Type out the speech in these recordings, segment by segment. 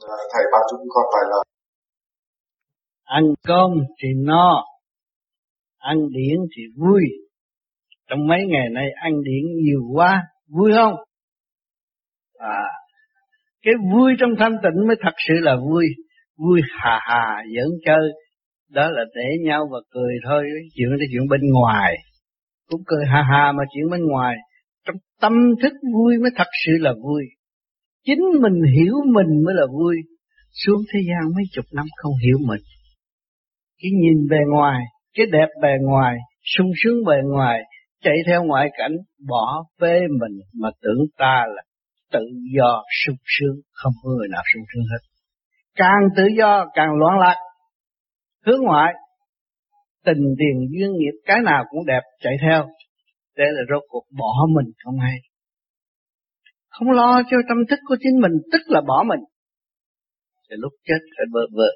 Ờ, thầy ban chúng con vài lời. Ăn cơm thì no, ăn điển thì vui. Trong mấy ngày nay ăn điển nhiều quá, vui không? À cái vui trong thanh tịnh mới thật sự là vui. Vui hà hà, giỡn chơi. Đó là để nhau và cười thôi chuyện đó chuyện bên ngoài. Cũng cười hà hà mà chuyện bên ngoài. Trong tâm thức vui mới thật sự là vui chính mình hiểu mình mới là vui. Xuống thế gian mấy chục năm không hiểu mình. Cái nhìn bề ngoài, cái đẹp bề ngoài, sung sướng bề ngoài, chạy theo ngoại cảnh, bỏ phê mình mà tưởng ta là tự do, sung sướng, không có người nào sung sướng hết. Càng tự do, càng loạn lạc. Hướng ngoại, tình tiền duyên nghiệp, cái nào cũng đẹp, chạy theo. Để là rốt cuộc bỏ mình không hay không lo cho tâm thức của chính mình, tức là bỏ mình. Thì lúc chết phải bơ vơ.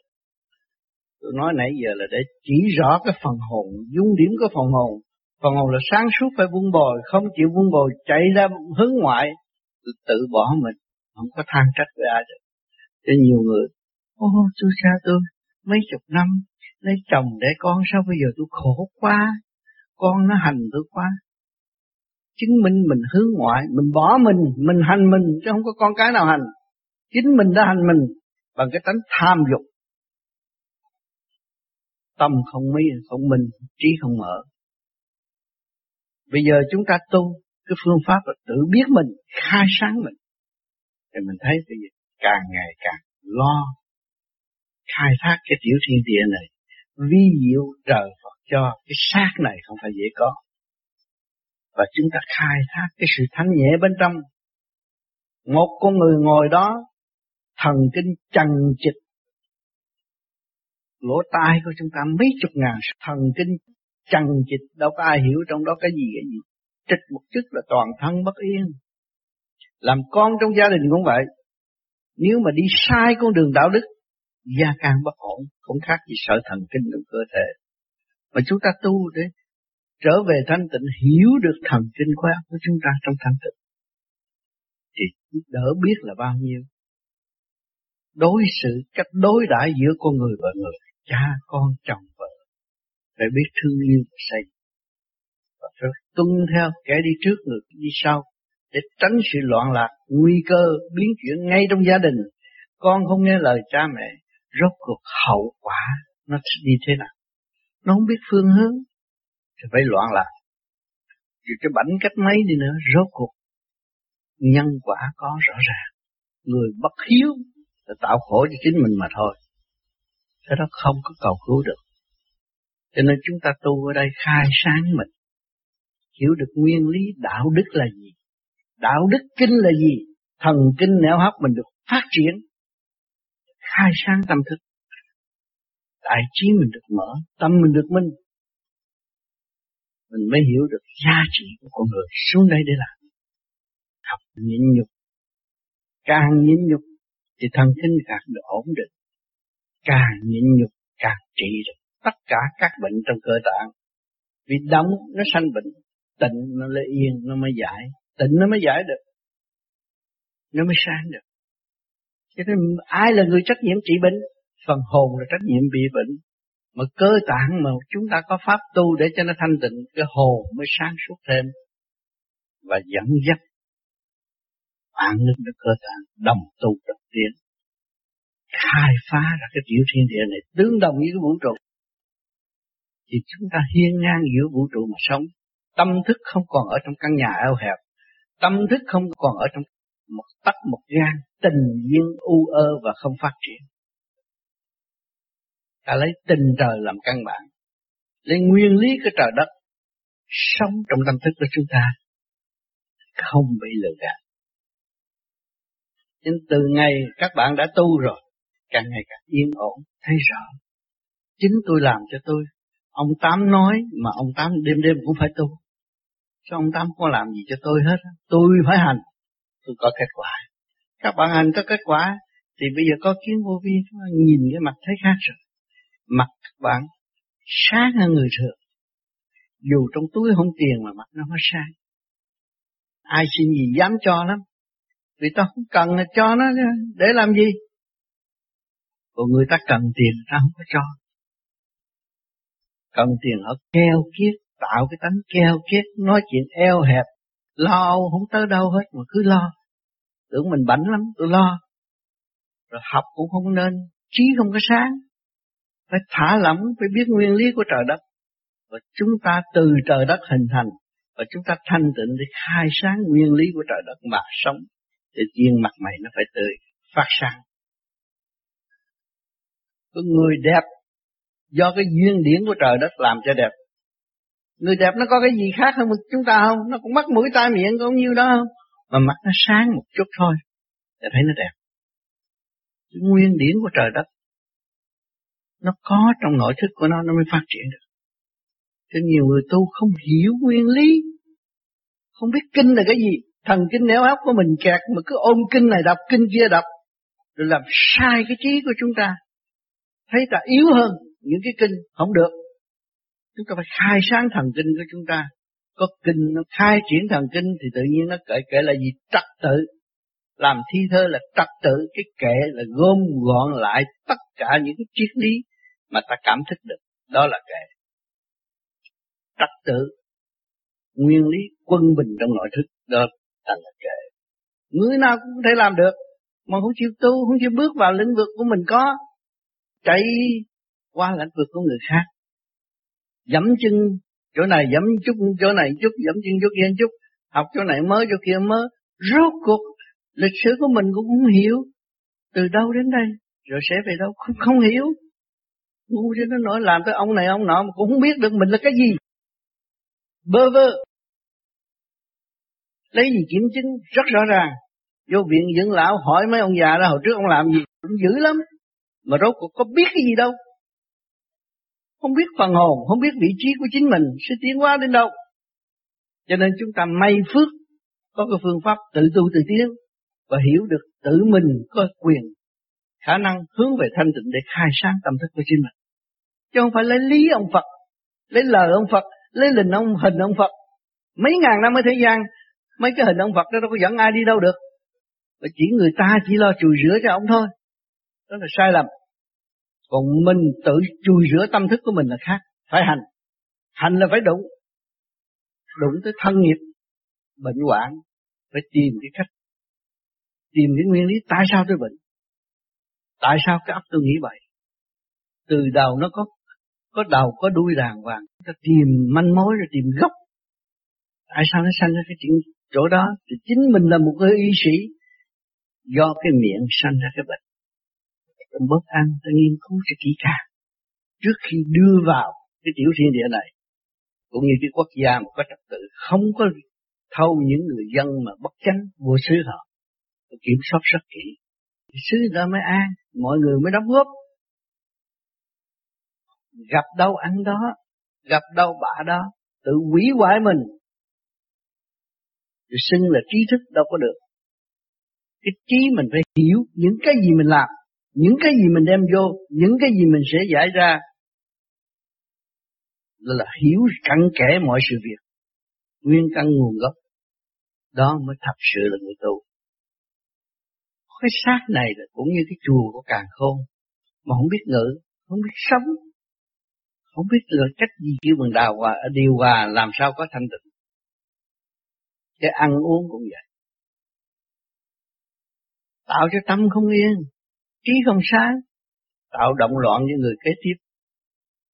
Tôi nói nãy giờ là để chỉ rõ cái phần hồn, dung điểm của phần hồn. Phần hồn là sáng suốt phải vun bồi, không chịu vun bồi, chạy ra hướng ngoại tự bỏ mình, không có than trách với ai được. Cho nhiều người, ô tôi cha tôi, mấy chục năm lấy chồng để con, sao bây giờ tôi khổ quá? Con nó hành tôi quá chứng minh mình hướng ngoại, mình bỏ mình mình hành mình, chứ không có con cái nào hành. Chính mình đã hành mình bằng cái tánh tham dục. Tâm không mỹ không minh trí không mở. Bây giờ chúng ta tu cái phương pháp là tự biết mình, khai sáng mình. Thì mình thấy cái gì? Càng ngày càng lo, khai thác cái tiểu thiên địa này. Vi diệu trời Phật cho, cái xác này không phải dễ có và chúng ta khai thác cái sự thanh nhẹ bên trong. Một con người ngồi đó, thần kinh chằng chịch lỗ tai của chúng ta mấy chục ngàn thần kinh chằng chịch đâu có ai hiểu trong đó cái gì cái gì. Trịch một chút là toàn thân bất yên. Làm con trong gia đình cũng vậy. Nếu mà đi sai con đường đạo đức, gia càng bất ổn. Không khác gì sợ thần kinh trong cơ thể. Mà chúng ta tu để trở về thanh tịnh, hiểu được thần kinh khối óc của chúng ta trong thanh tịnh. Thì đỡ biết là bao nhiêu. Đối xử, cách đối đãi giữa con người và người, cha, con, chồng, vợ, phải biết thương yêu và xây. Và phải tuân theo kẻ đi trước, người đi sau, để tránh sự loạn lạc, nguy cơ biến chuyển ngay trong gia đình. Con không nghe lời cha mẹ, rốt cuộc hậu quả nó sẽ đi thế nào? Nó không biết phương hướng thì phải loạn lại dù cái bảnh cách mấy đi nữa, rốt cuộc, nhân quả có rõ ràng. Người bất hiếu là tạo khổ cho chính mình mà thôi. Cái đó không có cầu cứu được. Cho nên chúng ta tu ở đây khai sáng mình. Hiểu được nguyên lý, đạo đức là gì? Đạo đức kinh là gì? Thần kinh nẻo hấp mình được phát triển. Khai sáng tâm thức. Đại trí mình được mở, tâm mình được minh mình mới hiểu được giá trị của con người xuống đây để làm. Học nhịn nhục. Càng nhịn nhục thì thần kinh càng được ổn định. Càng nhịn nhục càng trị được tất cả các bệnh trong cơ tạng. Vì đóng nó sanh bệnh, tịnh nó lại yên, nó mới giải. Tịnh nó mới giải được. Nó mới sáng được. Cho nên ai là người trách nhiệm trị bệnh? Phần hồn là trách nhiệm bị bệnh mà cơ tạng mà chúng ta có pháp tu để cho nó thanh tịnh, cái hồn mới sáng suốt thêm và dẫn dắt an ninh được cơ tạng, đồng tu đồng tiến. Khai phá ra cái tiểu thiên địa này tương đồng với cái vũ trụ. Thì chúng ta hiên ngang giữa vũ trụ mà sống. Tâm thức không còn ở trong căn nhà eo hẹp. Tâm thức không còn ở trong một tắc một gan tình duyên u ơ và không phát triển ta lấy tình trời làm căn bản, lấy nguyên lý của trời đất, sống trong tâm thức của chúng ta, không bị lừa gạt. Nhưng từ ngày các bạn đã tu rồi, càng ngày càng yên ổn, thấy rõ. Chính tôi làm cho tôi, ông tám nói mà ông tám đêm đêm cũng phải tu. Cho ông tám có làm gì cho tôi hết. Tôi phải hành, tôi có kết quả. Các bạn hành có kết quả, thì bây giờ có kiến vô vi nhìn cái mặt thấy khác rồi mặt các bạn sáng hơn người thường. Dù trong túi không tiền mà mặt nó mới sáng ai xin gì dám cho lắm. Vì ta không cần là cho nó để làm gì. Còn người ta cần tiền ta không có cho. Cần tiền họ keo kiết, tạo cái tánh keo kiết, nói chuyện eo hẹp. Lo không tới đâu hết mà cứ lo. Tưởng mình bảnh lắm, tôi lo. Rồi học cũng không nên, trí không có sáng phải thả lỏng, phải biết nguyên lý của trời đất. Và chúng ta từ trời đất hình thành, và chúng ta thanh tịnh để khai sáng nguyên lý của trời đất mà sống, thì duyên mặt mày nó phải tươi, phát sáng. Có người đẹp do cái duyên điển của trời đất làm cho đẹp. Người đẹp nó có cái gì khác hơn chúng ta không? Nó cũng mắt mũi tai miệng cũng nhiêu đó không? Mà mắt nó sáng một chút thôi để thấy nó đẹp. Cái nguyên điển của trời đất nó có trong nội thức của nó nó mới phát triển được. Cho nhiều người tu không hiểu nguyên lý, không biết kinh là cái gì. Thần kinh nếu óc của mình kẹt mà cứ ôm kinh này đọc, kinh kia đọc, rồi làm sai cái trí của chúng ta. Thấy ta yếu hơn những cái kinh, không được. Chúng ta phải khai sáng thần kinh của chúng ta. Có kinh nó khai triển thần kinh thì tự nhiên nó kể kể là gì? Trật tự. Làm thi thơ là trật tự. Cái kệ là gom gọn lại tất cả những cái triết lý mà ta cảm thức được đó là kệ trật tự nguyên lý quân bình trong nội thức đó thành là kệ người nào cũng có thể làm được mà không chịu tu không chịu bước vào lĩnh vực của mình có chạy qua lĩnh vực của người khác. Dẫm chân chỗ này dẫm chút chỗ này chút dẫm chân chút kia chút học chỗ này mới chỗ kia mới. Rốt cuộc lịch sử của mình cũng không hiểu từ đâu đến đây rồi sẽ về đâu không, không hiểu ngu cho nó nói làm tới ông này ông nọ mà cũng không biết được mình là cái gì. Bơ vơ. Lấy gì kiểm chứng? Rất rõ ràng. Vô viện dưỡng lão hỏi mấy ông già đó, hồi trước ông làm gì cũng dữ lắm. Mà rốt cuộc có biết cái gì đâu. Không biết phần hồn, không biết vị trí của chính mình, sẽ tiến hóa đến đâu. Cho nên chúng ta may phước, có cái phương pháp tự tu tự tiến và hiểu được tự mình có quyền khả năng hướng về thanh tịnh để khai sáng tâm thức của chính mình. Chứ không phải lấy lý ông Phật, lấy lời ông Phật, lấy hình ông hình ông Phật. Mấy ngàn năm ở thế gian, mấy cái hình ông Phật đó đâu có dẫn ai đi đâu được. Và chỉ người ta chỉ lo chùi rửa cho ông thôi. Đó là sai lầm. Còn mình tự chùi rửa tâm thức của mình là khác. Phải hành. Hành là phải đụng. Đụng tới thân nghiệp, bệnh hoạn. Phải tìm cái cách. Tìm cái nguyên lý tại sao tôi bệnh? Tại sao cái óc tôi nghĩ vậy? Từ đầu nó có có đầu, có đuôi đàng hoàng. Ta tìm manh mối rồi tìm gốc. Tại sao nó sanh ra cái chuyện chỗ đó? Thì chính mình là một cái y sĩ. Do cái miệng sanh ra cái bệnh. Ta bớt ăn ta nghiên cứu cho kỹ càng. Trước khi đưa vào cái tiểu thiên địa này, cũng như cái quốc gia mà có trật tự, không có thâu những người dân mà bất chánh vô sứ họ. Kiểm soát rất kỹ. Sứ đó mới an mọi người mới đóng góp. Gặp đâu ăn đó, gặp đâu bà đó, tự hủy hoại mình. Rồi xưng là trí thức đâu có được. Cái trí mình phải hiểu những cái gì mình làm, những cái gì mình đem vô, những cái gì mình sẽ giải ra. Là hiểu cặn kẽ mọi sự việc. Nguyên căn nguồn gốc. Đó mới thật sự là người tu cái xác này là cũng như cái chùa của càng khôn, mà không biết ngự không biết sống, không biết là cách gì kêu bằng đào hòa điều hòa làm sao có thanh tịnh. Cái ăn uống cũng vậy. Tạo cho tâm không yên, trí không sáng, tạo động loạn với người kế tiếp.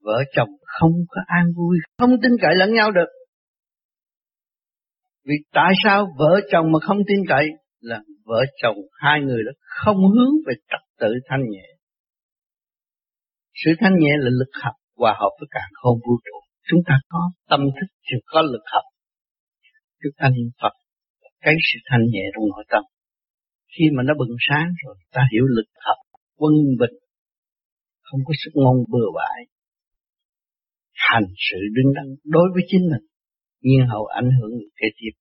Vợ chồng không có an vui, không tin cậy lẫn nhau được. Vì tại sao vợ chồng mà không tin cậy? Là vợ chồng hai người đó không hướng về trật tự thanh nhẹ. Sự thanh nhẹ là lực học hòa hợp với cả không vũ trụ. Chúng ta có tâm thức thì có lực học. Chúng ta niệm Phật, cái sự thanh nhẹ trong nội tâm. Khi mà nó bừng sáng rồi, ta hiểu lực học, quân bình. Không có sức ngôn bừa bãi. Hành sự đứng đắn đối với chính mình nhiên hậu ảnh hưởng người kế tiếp.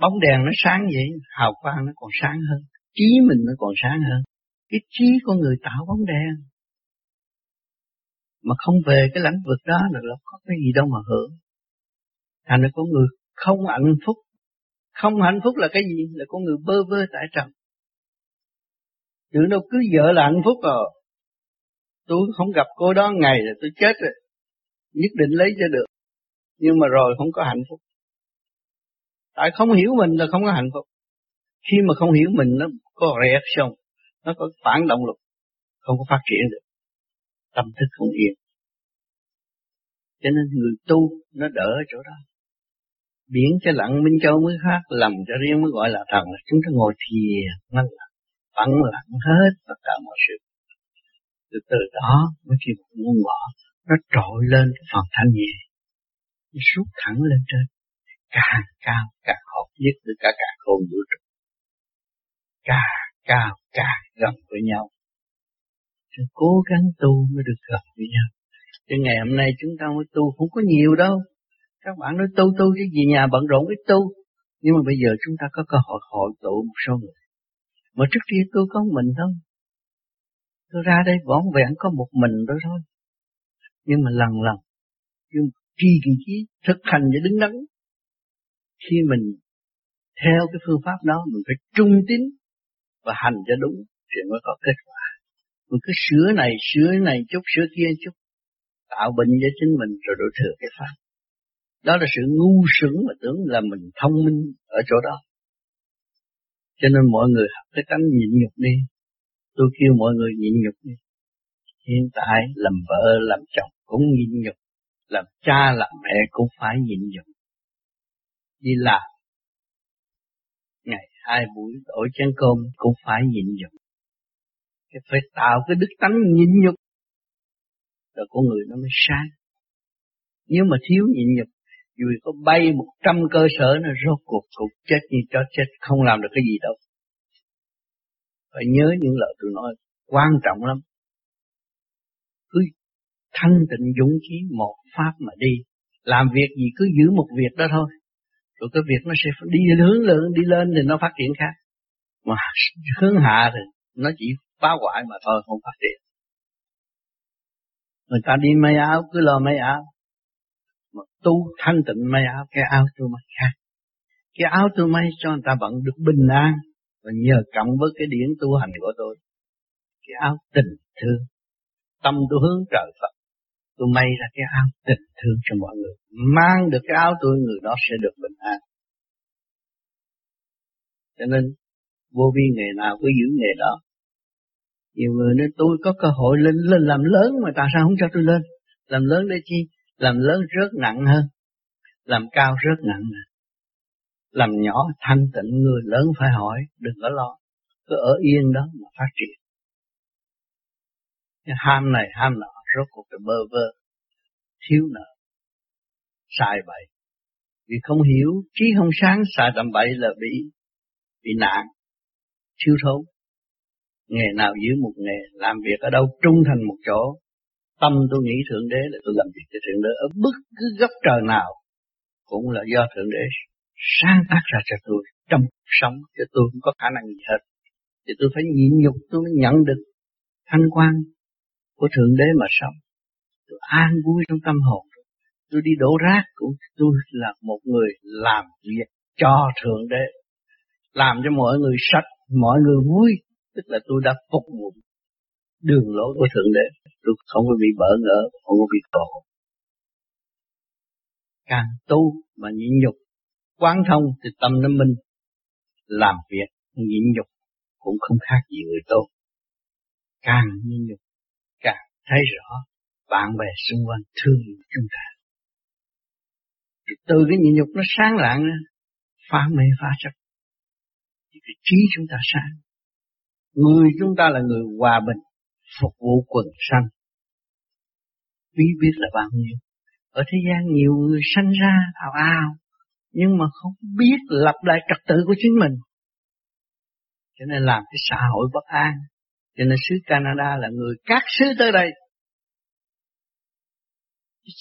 Bóng đèn nó sáng vậy, hào quang nó còn sáng hơn, trí mình nó còn sáng hơn. Cái trí của người tạo bóng đèn. Mà không về cái lãnh vực đó là nó có cái gì đâu mà hưởng. Thành ra con người không hạnh phúc. Không hạnh phúc là cái gì? Là con người bơ vơ tại trần. Tưởng đâu cứ vợ là hạnh phúc rồi. Tôi không gặp cô đó ngày là tôi chết rồi. Nhất định lấy cho được. Nhưng mà rồi không có hạnh phúc tại không hiểu mình là không có hạnh phúc. Khi mà không hiểu mình, nó có reaction, nó có phản động lực, không có phát triển được. Tâm thức không yên. Cho nên người tu, nó đỡ ở chỗ đó. Biển cho lặng minh châu mới khác, lầm cho riêng mới gọi là thần. Chúng ta ngồi thiền, nó lặng phẳng lặng hết tất cả mọi sự. Từ từ đó mới khi muốn bỏ nó trội lên cái phần thanh nhẹ. Nó rút thẳng lên trên càng cao càng hợp nhất với cả cả khôn vũ trụ. Càng cao càng gần với nhau. Chúng cố gắng tu mới được gần với nhau. Chứ ngày hôm nay chúng ta mới tu không có nhiều đâu. Các bạn nói tu tu cái gì nhà bận rộn ít tu. Nhưng mà bây giờ chúng ta có cơ hội hội tụ một số người. Mà trước kia tôi có mình thôi. Tôi ra đây vỏn vẹn có một mình đó thôi. Nhưng mà lần lần, nhưng kỳ kỳ chí thực hành để đứng đắn khi mình theo cái phương pháp đó, mình phải trung tín và hành cho đúng thì mới có kết quả. Mình cứ sửa này sửa này chút, sửa kia chút, tạo bệnh cho chính mình rồi đổ thừa cái pháp. Đó là sự ngu sướng mà tưởng là mình thông minh ở chỗ đó. Cho nên mọi người học cái tánh nhịn nhục đi. Tôi kêu mọi người nhịn nhục đi. Hiện tại làm vợ, làm chồng cũng nhịn nhục, làm cha, làm mẹ cũng phải nhịn nhục đi làm. Ngày hai buổi đổi chén cơm cũng phải nhịn nhục. Phải tạo cái đức tánh nhịn nhục. Rồi con người nó mới sáng. Nếu mà thiếu nhịn nhục, dù có bay một trăm cơ sở nó rốt cuộc cũng chết như cho chết, không làm được cái gì đâu. Phải nhớ những lời tôi nói, quan trọng lắm. Cứ thanh tịnh dũng khí, một pháp mà đi. Làm việc gì cứ giữ một việc đó thôi rồi cái việc nó sẽ đi hướng lên, đi lên thì nó phát triển khác. Mà hướng hạ thì nó chỉ phá hoại mà thôi, không phát triển. Người ta đi may áo, cứ lo may áo. Mà tu thanh tịnh may áo, cái áo tôi may khác. Cái áo tôi may cho người ta vẫn được bình an. Và nhờ cộng với cái điển tu hành của tôi, cái áo tình thương, tâm tôi hướng trời Phật tôi may ra cái áo tình thương cho mọi người. Mang được cái áo tôi, người đó sẽ được bình an. Cho nên, vô vi nghề nào cứ giữ nghề đó. Nhiều người nói, tôi có cơ hội lên lên làm lớn mà tại sao không cho tôi lên? Làm lớn để chi? Làm lớn rớt nặng hơn. Làm cao rớt nặng hơn làm nhỏ thanh tịnh, người lớn phải hỏi, đừng có lo. Cứ ở yên đó mà phát triển. Cái ham này, ham nọ rốt cuộc là bơ vơ, thiếu nợ. Sai bậy vì không hiểu, trí không sáng xài tầm bậy là bị bị nạn, thiếu thốn. nghề nào giữ một nghề, làm việc ở đâu trung thành một chỗ, tâm tôi nghĩ thượng đế là tôi làm việc cho thượng đế ở bất cứ góc trời nào, cũng là do thượng đế sáng tác ra cho tôi, trong cuộc sống cho tôi không có khả năng gì hết. Thì tôi phải nhịn nhục, tôi mới nhận được thanh quan của thượng đế mà sống. Tôi an vui trong tâm hồn. Tôi đi đổ rác cũng tôi là một người làm việc cho thượng đế, làm cho mọi người sạch, mọi người vui. Tức là tôi đã phục vụ đường lối của thượng đế. Tôi không có bị bỡ ngỡ, không có bị khổ càng tu mà nhịn nhục, quán thông thì tâm nó minh. Làm việc, nhịn nhục cũng không khác gì người tốt càng nhịn nhục thấy rõ bạn bè xung quanh thương chúng ta từ cái nhịn nhục nó sáng lạng phá mê phá chấp thì cái trí chúng ta sáng Người chúng ta là người hòa bình, phục vụ quần sanh. Quý biết là bao nhiêu. Ở thế gian nhiều người sanh ra ào ào, nhưng mà không biết lập lại trật tự của chính mình. Cho nên làm cái xã hội bất an. Cho nên xứ Canada là người các sứ tới đây.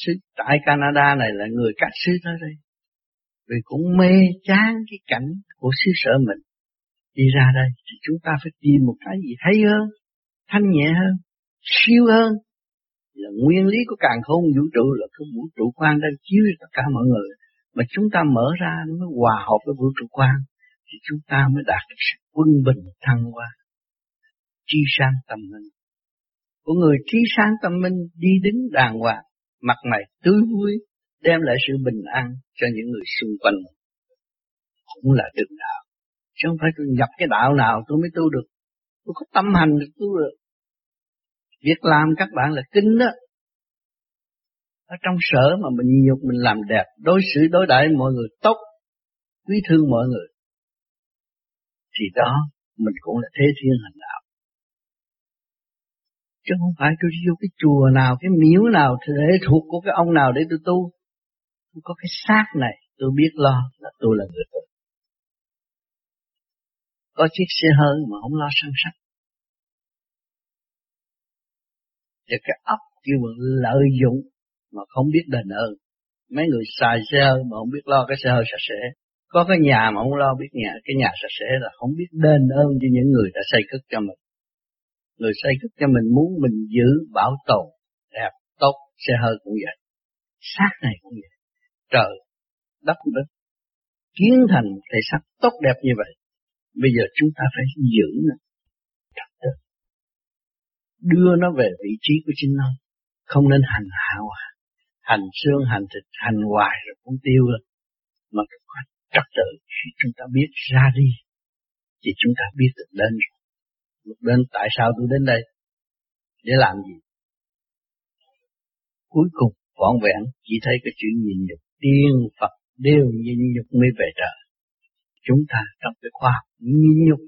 Sứ tại Canada này là người các sứ tới đây. Vì cũng mê chán cái cảnh của xứ sở mình đi ra đây thì chúng ta phải tìm một cái gì hay hơn, thanh nhẹ hơn, siêu hơn. Là nguyên lý của càng không vũ trụ là cái vũ trụ quan đang chiếu tất cả mọi người. Mà chúng ta mở ra nó mới hòa hợp với vũ trụ quan thì chúng ta mới đạt được sự quân bình thăng hoa trí sáng tâm minh. Của người trí sáng tâm minh đi đứng đàng hoàng, mặt mày tươi vui, đem lại sự bình an cho những người xung quanh. Cũng là đường đạo. Chứ không phải tôi nhập cái đạo nào tôi mới tu được. Tôi có tâm hành được tu được. Việc làm các bạn là kinh đó. Ở trong sở mà mình nhục mình làm đẹp, đối xử đối đãi mọi người tốt, quý thương mọi người. Thì đó mình cũng là thế thiên hành đạo. Chứ không phải tôi đi vô cái chùa nào, cái miếu nào, để thuộc của cái ông nào để tôi tu. Tôi có cái xác này, tôi biết lo là tôi là người tu. Có chiếc xe hơi mà không lo săn sắc. Thì cái ấp kêu bằng lợi dụng mà không biết đền ơn. Mấy người xài xe hơi mà không biết lo cái xe hơi sạch sẽ. Có cái nhà mà không lo biết nhà, cái nhà sạch sẽ là không biết đền ơn cho những người đã xây cất cho mình. Người xây cất cho mình muốn mình giữ, bảo tồn, đẹp, tốt, xe hơi cũng vậy. Xác này cũng vậy. Trời, đất đất, kiến thành thể xác tốt đẹp như vậy. Bây giờ chúng ta phải giữ nó. Đưa nó về vị trí của chính nó. Không nên hành hạ hoài. Hành xương, hành thịt, hành hoài rồi cũng tiêu rồi. Mà có trật tự khi chúng ta biết ra đi. Thì chúng ta biết được đến rồi. Lúc đến tại sao tôi đến đây? Để làm gì? Cuối cùng vọn vẹn chỉ thấy cái chuyện nhìn nhục tiên Phật đều nhìn nhục mới về trời. Chúng ta trong cái khoa học nhìn nhục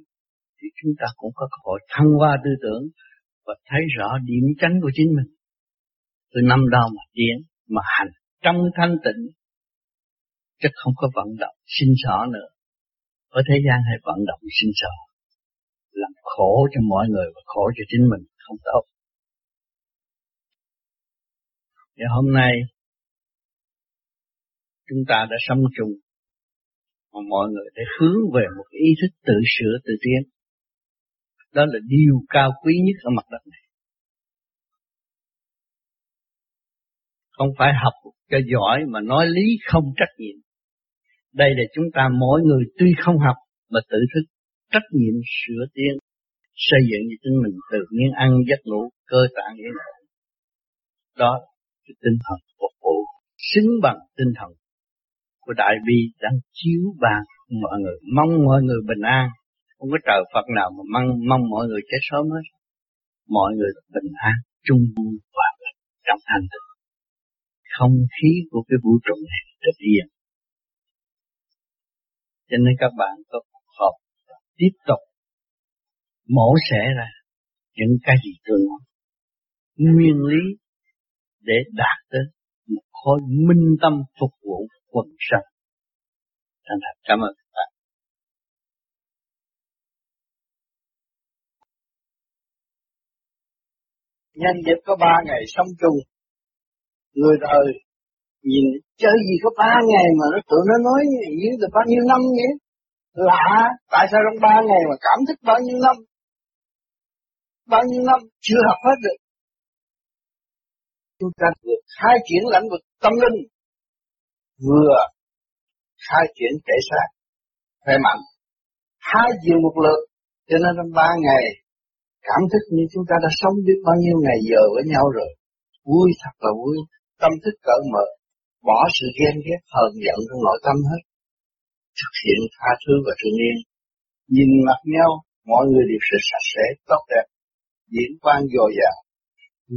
thì chúng ta cũng có cơ hội thăng hoa tư tưởng và thấy rõ điểm tránh của chính mình. Từ năm đó mà tiến, mà hành trong thanh tịnh, chứ không có vận động sinh sở nữa. Ở thế gian hay vận động sinh sở, khổ cho mọi người và khổ cho chính mình không tốt. Và hôm nay chúng ta đã sống chung mà mọi người để hướng về một ý thức tự sửa tự tiến. Đó là điều cao quý nhất ở mặt đất này. Không phải học cho giỏi mà nói lý không trách nhiệm. Đây là chúng ta mỗi người tuy không học mà tự thức trách nhiệm sửa tiến, xây dựng cho chính mình từ miếng ăn giấc ngủ, cơ tạng yên ổn. Đó là tinh thần phục vụ, xứng bằng tinh thần của Đại Bi đang chiếu bàn mọi người, mong mọi người bình an. Không có trời Phật nào mà mong, mong mọi người chết sớm hết. Mọi người bình an, chung hòa trong thanh tịnh. Không khí của cái vũ trụ này rất yên. Cho nên các bạn có học tiếp tục mổ xẻ ra những cái gì tôi nói. Nguyên lý để đạt tới một khối minh tâm phục vụ quần sanh. Thành thật cảm ơn các bạn. Nhân dịp có ba ngày sống chung, người đời nhìn chơi gì có ba ngày mà nó tụi nó nói như được bao nhiêu năm vậy? Lạ, tại sao trong ba ngày mà cảm thức bao nhiêu năm? Bao nhiêu năm chưa học hết được. Chúng ta được khai triển lãnh vực tâm linh. Vừa khai triển thể xác, khỏe mạnh. Hai chiều một lượt. Cho nên trong ba ngày, cảm thức như chúng ta đã sống biết bao nhiêu ngày giờ với nhau rồi. Vui thật là vui. Tâm thức cởi mở. Bỏ sự ghen ghét, hờn giận trong nội tâm hết. Thực hiện tha thứ và thương yêu. Nhìn mặt nhau, mọi người đều sẽ sạch sẽ, tốt đẹp diễn quan dồi dào,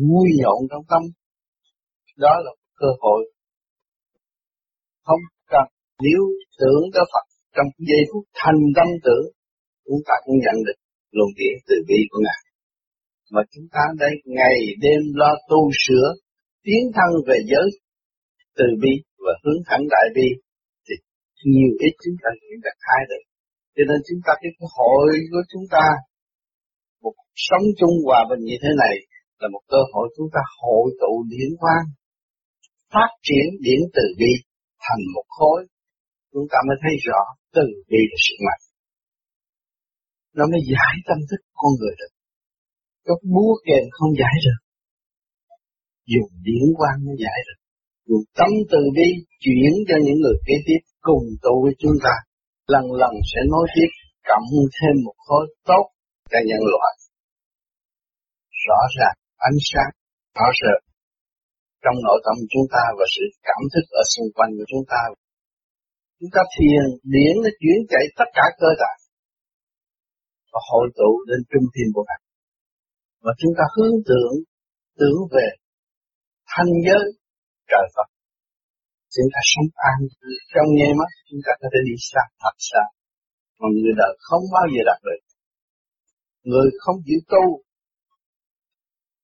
vui nhộn trong tâm. Đó là cơ hội không cần, nếu tưởng tới Phật trong giây phút thành tâm tưởng, chúng ta cũng nhận được luồng điển từ bi của ngài. Mà chúng ta đây ngày đêm lo tu sửa, tiến thân về giới từ bi và hướng thẳng đại bi, thì nhiều ít chúng ta cũng đạt hai được. Cho nên chúng ta cái hội của chúng ta sống chung hòa bình như thế này là một cơ hội chúng ta hội tụ điển quang phát triển điển từ bi thành một khối. Chúng ta mới thấy rõ từ bi là sự mạnh. Nó mới giải tâm thức con người được. Các búa kèm không giải được. Dùng điển quang mới giải được. Dùng tâm từ bi chuyển cho những người kế tiếp cùng tu với chúng ta. Lần lần sẽ nói tiếp cộng thêm một khối tốt cho nhân loại rõ ràng ánh sáng rõ rệt trong nội tâm chúng ta và sự cảm thức ở xung quanh của chúng ta. Chúng ta thiền, điển nó chuyển chạy tất cả cơ tạng và hội tụ lên trung thiên của bạn. Và chúng ta hướng tưởng, tưởng về thanh giới trời Phật. Chúng ta sống an trong nghe mắt chúng ta có thể đi xa thật xa. Mà người đời không bao giờ đạt được. Người không chịu tu,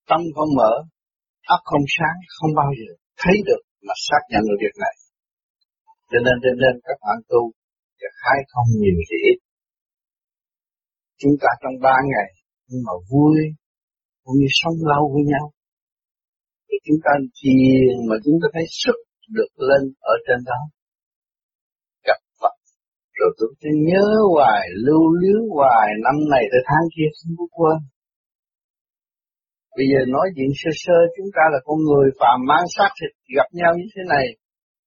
tâm không mở, óc không sáng, không bao giờ thấy được mà xác nhận được việc này. Cho nên cho nên các bạn tu và khai không nhiều thì ít. Chúng ta trong ba ngày nhưng mà vui cũng như sống lâu với nhau. Thì chúng ta thiền mà chúng ta thấy sức được lên ở trên đó. Gặp Phật. Rồi chúng ta nhớ hoài, lưu luyến hoài, năm này tới tháng kia không có quên. Bây giờ nói chuyện sơ sơ, chúng ta là con người phàm mang xác thịt, gặp nhau như thế này,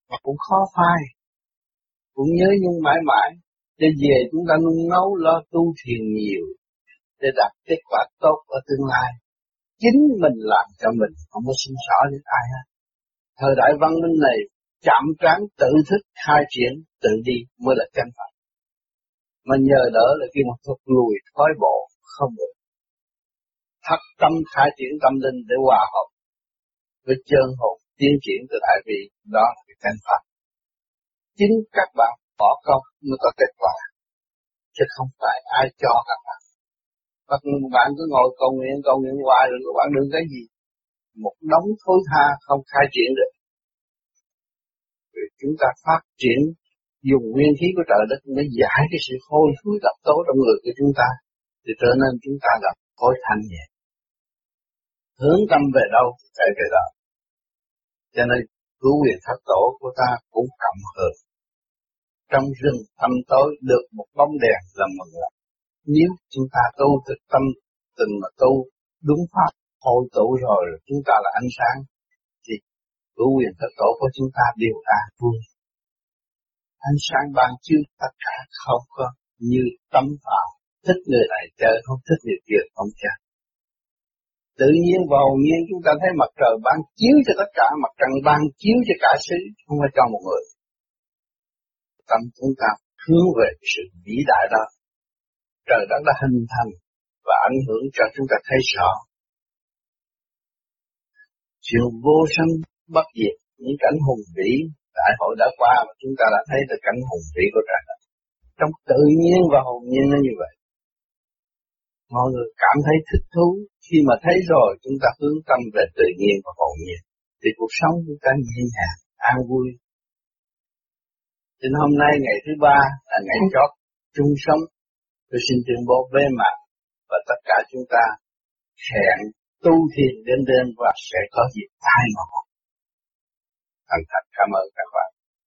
mà cũng khó phai. Cũng nhớ nhung mãi mãi. Để về chúng ta nung nấu lo tu thiền nhiều, để đạt kết quả tốt ở tương lai. Chính mình làm cho mình không có xin xỏ đến ai hết. Thời đại văn minh này, chạm trán tự thức khai triển, tự đi mới là chân phật Mà nhờ đỡ là khi một thuật lùi thói bộ không được thật tâm khai triển tâm linh để hòa hợp với chân hồn tiến triển từ đại vị, đó là cái căn phật chính các bạn bỏ công mới có kết quả, chứ không phải ai cho các bạn. Các bạn cứ ngồi cầu nguyện cầu nguyện hoài rồi các bạn đừng cái gì. Một đống thối tha không khai triển được. Rồi chúng ta phát triển, dùng nguyên khí của trời đất mới giải cái sự hôi thối độc tố trong người của chúng ta, thì trở nên chúng ta gặp khối thanh nhẹ hướng tâm về đâu thì chạy về đó. Cho nên, cứu quyền thất tổ của ta cũng cộng hưởng. Trong rừng tâm tối được một bóng đèn là mừng lắm. Nếu chúng ta tu thực tâm, từng mà tu đúng pháp, hội tụ rồi chúng ta là ánh sáng, thì cứu quyền thất tổ của chúng ta đều an vui. Ánh sáng ban chiếu tất cả không có như tâm vào thích người này chơi không thích người kia, không chơi tự nhiên và hồn nhiên chúng ta thấy mặt trời ban chiếu cho tất cả mặt trăng, ban chiếu cho cả xứ, không phải cho một người. Tâm chúng ta hướng về sự vĩ đại đó. Trời đất đã hình thành và ảnh hưởng cho chúng ta thấy rõ. Chuyện vô sanh bất diệt, những cảnh hùng vĩ, đại hội đã qua mà chúng ta đã thấy được cảnh hùng vĩ của trời đất. Trong tự nhiên và hồn nhiên nó như vậy mọi người cảm thấy thích thú. Khi mà thấy rồi, chúng ta hướng tâm về tự nhiên và hồn nhiên thì cuộc sống chúng ta nhẹ nhàng, an vui. Nên hôm nay ngày thứ ba là ngày chót chung sống. Tôi xin tuyên bố bế mạc và tất cả chúng ta hẹn tu thiền đến đêm và sẽ có dịp tai ngộ. Thành thật, cảm ơn các bạn.